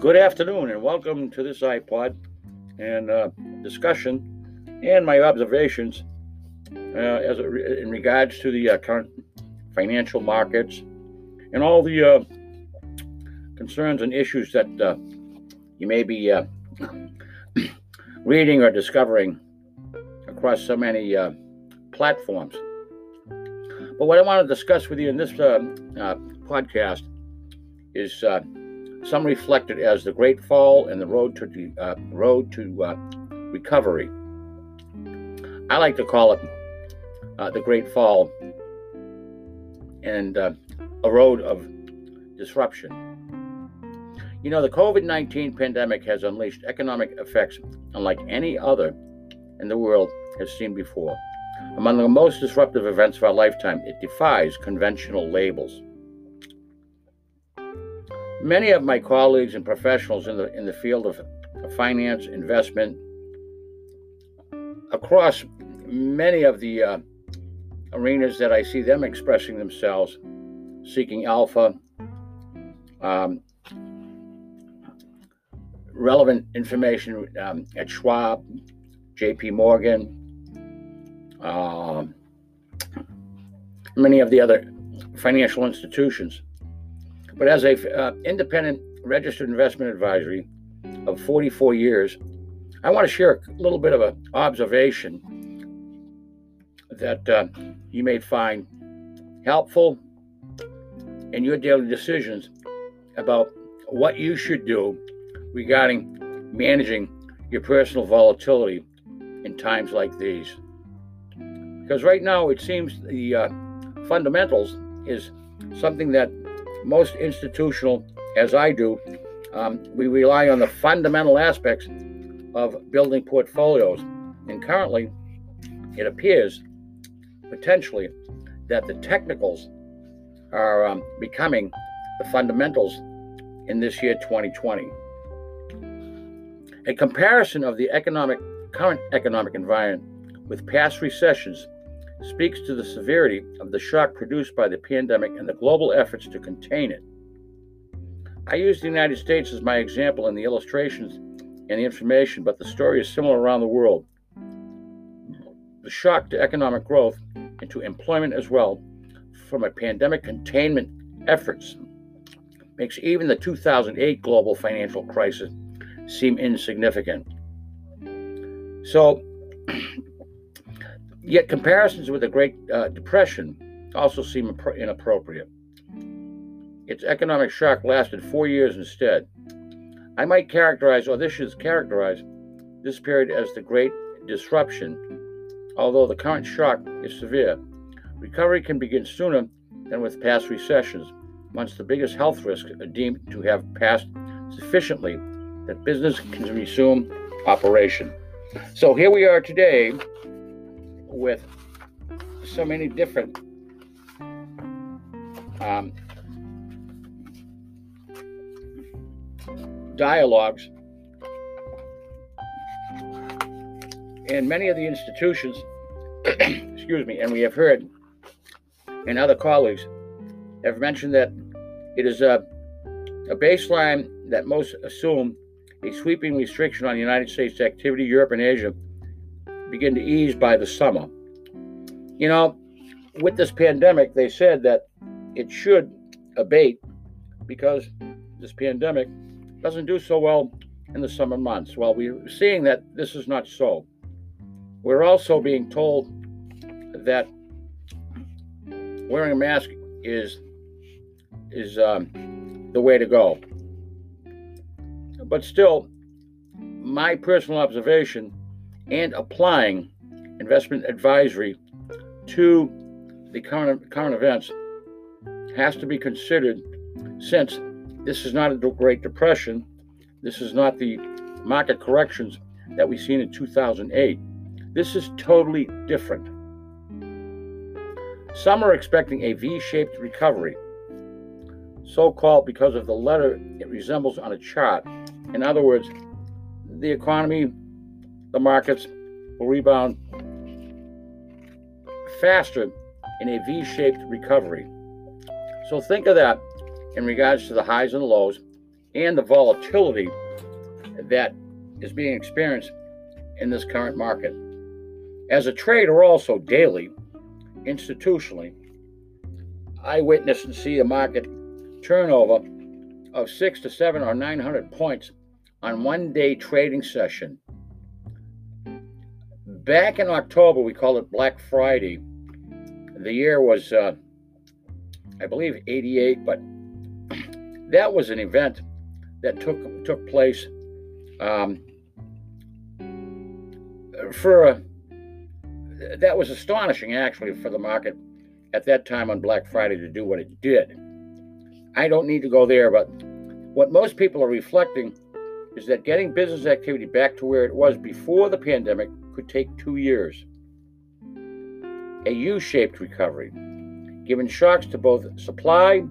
Good afternoon, and welcome to this iPod and uh, discussion and my observations uh, as in regards to the uh, current financial markets and all the uh, concerns and issues that uh, you may be uh, reading or discovering across so many platforms. But what I want to discuss with you in this podcast is some reflect it as the Great Fall and the road to the uh, road to uh, recovery. I like to call it uh, the Great Fall and uh, a road of disruption. You know, the COVID 19 pandemic has unleashed economic effects unlike any other in the world has seen before. Among the most disruptive events of our lifetime, it defies conventional labels. Many of my colleagues and professionals in the in the field of finance, investment, across many of the uh, arenas that I see them expressing themselves, seeking alpha, um, relevant information um, at Schwab, J.P. Morgan, uh, many of the other financial institutions. But as a uh, independent registered investment advisory of 44 years, I want to share a little bit of an observation that uh, you may find helpful in your daily decisions about what you should do regarding managing your personal volatility in times like these. Because right now it seems the uh, fundamentals is something that most institutional, as I do, um, we rely on the fundamental aspects of building portfolios. And currently, it appears potentially that the technicals are um, becoming the fundamentals in this year 2020. A comparison of the economic current economic environment with past recessions speaks to the severity of the shock produced by the pandemic and the global efforts to contain it. I use the United States as my example in the illustrations and the information, but the story is similar around the world. The shock to economic growth and to employment as well from a pandemic containment efforts makes even the 2008 global financial crisis seem insignificant. So, Yet comparisons with the Great uh, Depression also seem inappropriate. Its economic shock lasted four years instead. I might characterize, or this should characterize, this period as the Great Disruption, although the current shock is severe. Recovery can begin sooner than with past recessions, once the biggest health risks are deemed to have passed sufficiently that business can resume operation. So here we are today with so many different um, dialogues. And many of the institutions excuse me and we have heard and other colleagues have mentioned that it is a, a baseline that most assume a sweeping restriction on the united states activity europe and asia begin to ease by the summer. You know, with this pandemic, they said that it should abate because this pandemic doesn't do so well in the summer months. Well, we're seeing that this is not so. We're also being told that wearing a mask is is um, the way to go. But still, my personal observation and applying investment advisory to the current, current events has to be considered since this is not a Great Depression, this is not the market corrections that we've seen in 2008. This is totally different. Some are expecting a V shaped recovery, so called because of the letter it resembles on a chart. In other words, the economy the markets will rebound faster in a V shaped recovery. So think of that in regards to the highs and lows and the volatility that is being experienced in this current market. As a trader, also daily, institutionally, I witness and see a market turnover of six to seven or 900 points on one day trading session. Back in October, we called it Black Friday. The year was, uh, I believe, 88, but that was an event that took took place um, for a, that was astonishing actually for the market at that time on Black Friday to do what it did. I don't need to go there, but what most people are reflecting is that getting business activity back to where it was before the pandemic could take two years. A U shaped recovery, given shocks to both supply,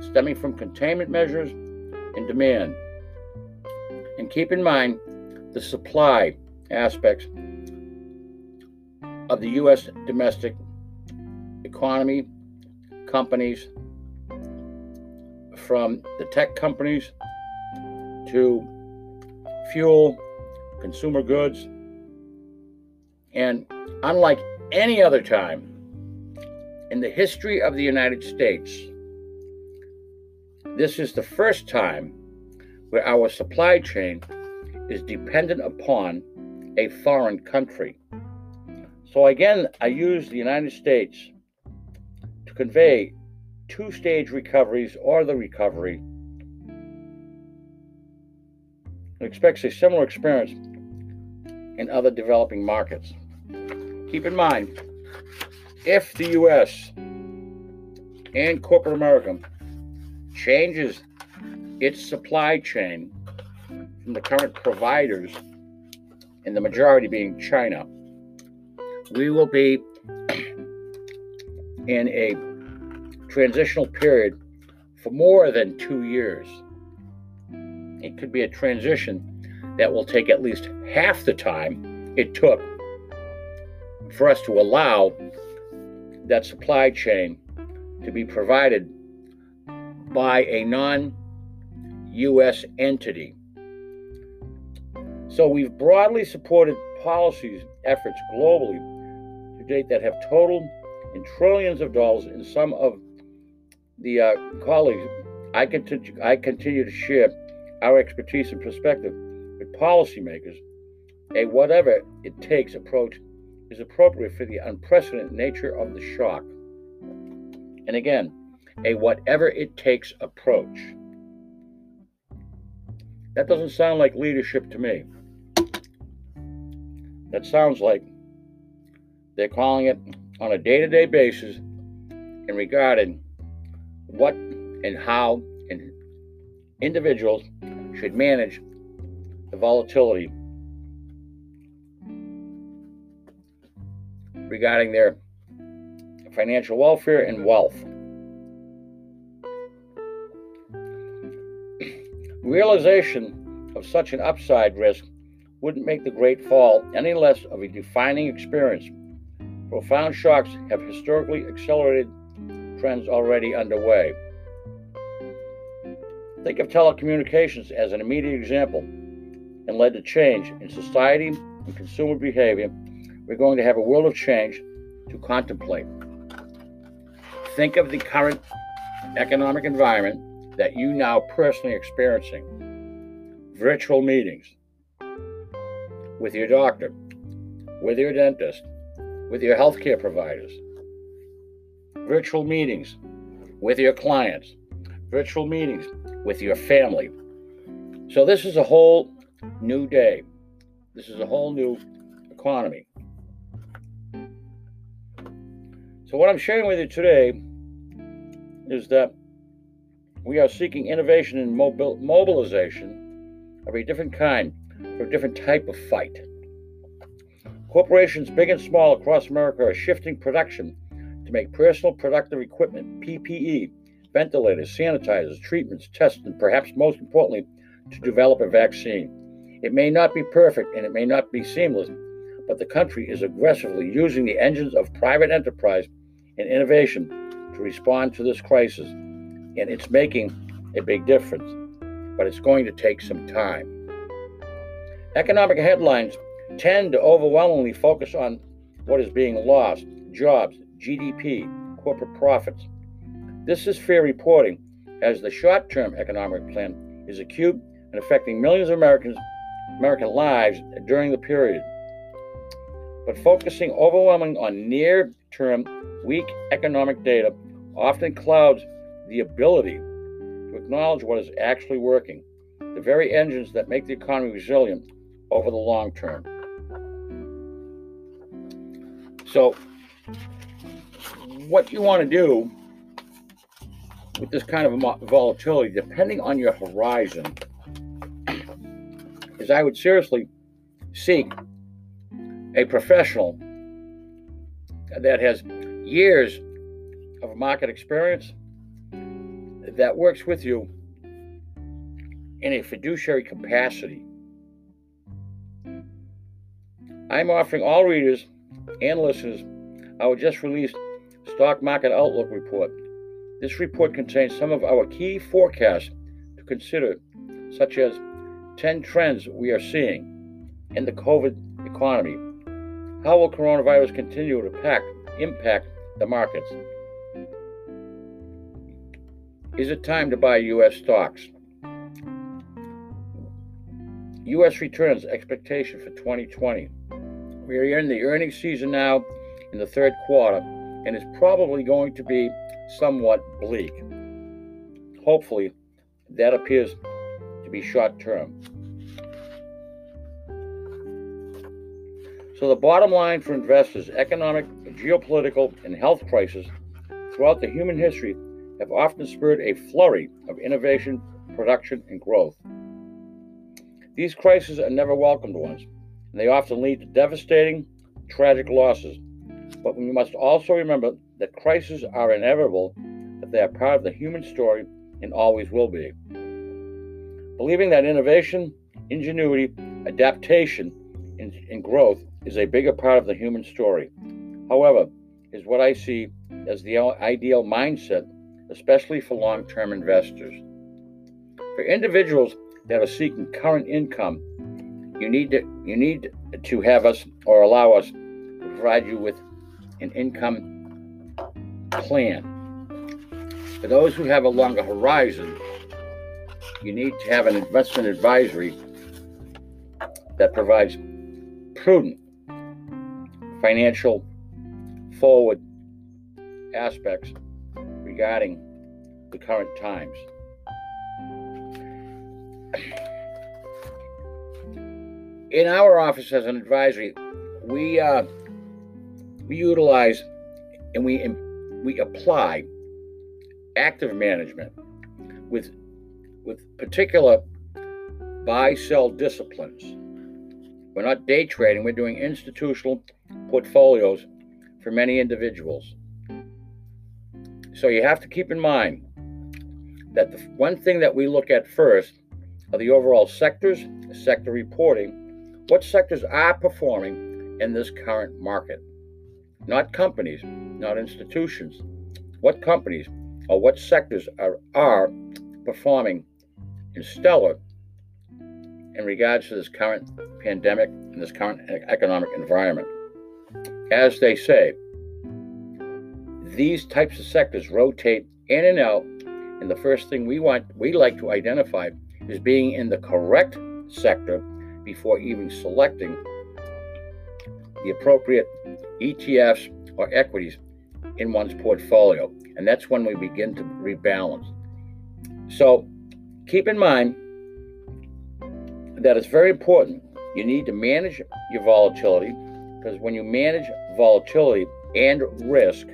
stemming from containment measures, and demand. And keep in mind the supply aspects of the U.S. domestic economy, companies, from the tech companies to fuel, consumer goods, and unlike any other time in the history of the United States, this is the first time where our supply chain is dependent upon a foreign country. So, again, I use the United States to convey two stage recoveries or the recovery. It expects a similar experience in other developing markets. Keep in mind, if the US and corporate America changes its supply chain from the current providers, and the majority being China, we will be in a transitional period for more than two years. It could be a transition that will take at least half the time it took for us to allow that supply chain to be provided by a non U.S. entity. So we've broadly supported policies efforts globally to date that have totaled in trillions of dollars. In some of the uh, colleagues, I I continue to share our expertise and perspective with policymakers. A whatever it takes approach is appropriate for the unprecedented nature of the shock. And again, a whatever it takes approach. That doesn't sound like leadership to me. That sounds like they're calling it on a day to day basis and regarding what and how and individuals should manage the volatility regarding their financial welfare and wealth. Realization of such an upside risk wouldn't make the Great Fall any less of a defining experience. Profound shocks have historically accelerated trends already underway. Think of telecommunications as an immediate example and led to change in society and consumer behavior. We're going to have a world of change to contemplate. Think of the current economic environment that you now personally experiencing. Virtual meetings, with your doctor, with your dentist, with your healthcare providers, virtual meetings with your clients, virtual meetings with your family. So, this is a whole new day. This is a whole new economy. So, what I'm sharing with you today is that we are seeking innovation and mobil- mobilization of a different kind for a different type of fight. Corporations big and small across America are shifting production to make personal protective equipment, PPE, ventilators, sanitizers, treatments, tests, and perhaps most importantly, to develop a vaccine. It may not be perfect and it may not be seamless, but the country is aggressively using the engines of private enterprise and innovation to respond to this crisis, and it's making a big difference. but it's going to take some time. Economic headlines tend to overwhelmingly focus on what is being lost jobs, GDP, corporate profits. This is fair reporting, as the short term economic plan is acute and affecting millions of Americans, American lives during the period. But focusing overwhelmingly on near term weak economic data often clouds the ability to acknowledge what is actually working, the very engines that make the economy resilient over the long term. So, what you want to do with this kind of volatility, depending on your horizon, is I would seriously seek a professional that has years of market experience that works with you in a fiduciary capacity. I'm offering all readers and listeners our just released Stock Market Outlook report. This report contains some of our key forecasts to consider, such as 10 trends we are seeing in the COVID economy. How will coronavirus continue to impact, impact the markets? Is it time to buy U.S. stocks? U.S. returns expectation for 2020. We are in the earnings season now in the third quarter, and it's probably going to be somewhat bleak. Hopefully, that appears to be short term. So, the bottom line for investors economic, geopolitical, and health crises throughout the human history have often spurred a flurry of innovation, production, and growth. These crises are never welcomed ones, and they often lead to devastating, tragic losses. But we must also remember that crises are inevitable, that they are part of the human story and always will be. Believing that innovation, ingenuity, adaptation, and, and growth is a bigger part of the human story. However, is what I see as the ideal mindset, especially for long term investors. For individuals that are seeking current income, you need to you need to have us or allow us to provide you with an income plan. For those who have a longer horizon, you need to have an investment advisory that provides prudent financial forward aspects regarding the current times. In our office as an advisory, we uh, we utilize and we we apply active management with with particular buy sell disciplines. We're not day trading, we're doing institutional portfolios for many individuals. So you have to keep in mind that the one thing that we look at first are the overall sectors, sector reporting, what sectors are performing in this current market. Not companies, not institutions. What companies or what sectors are, are performing in stellar in regards to this current pandemic and this current economic environment. As they say, these types of sectors rotate in and out, and the first thing we want we like to identify is being in the correct sector before even selecting the appropriate ETFs or equities in one's portfolio. And that's when we begin to rebalance. So keep in mind that it's very important. You need to manage your volatility because when you manage volatility and risk,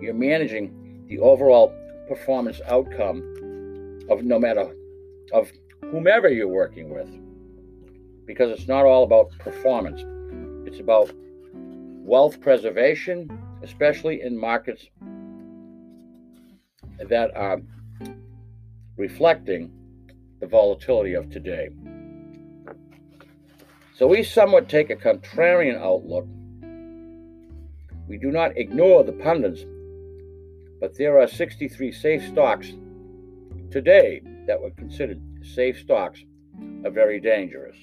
you're managing the overall performance outcome of no matter of whomever you're working with. Because it's not all about performance. It's about wealth preservation especially in markets that are reflecting the volatility of today so we somewhat take a contrarian outlook. We do not ignore the pundits, but there are 63 safe stocks today that were considered safe stocks are very dangerous.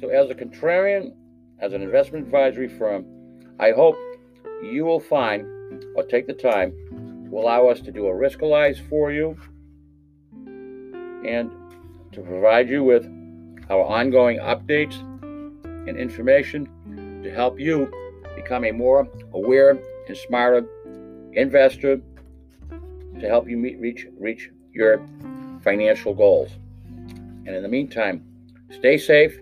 So, as a contrarian, as an investment advisory firm, I hope you will find or take the time to allow us to do a riskalyze for you and to provide you with our ongoing updates and information to help you become a more aware and smarter investor to help you meet, reach reach your financial goals. And in the meantime, stay safe.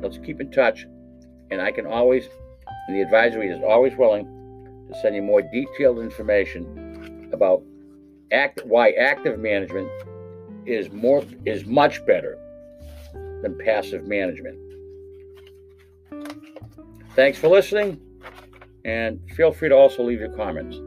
Let's keep in touch. And I can always, and the advisory is always willing to send you more detailed information about act, why active management is more is much better than passive management. Thanks for listening, and feel free to also leave your comments.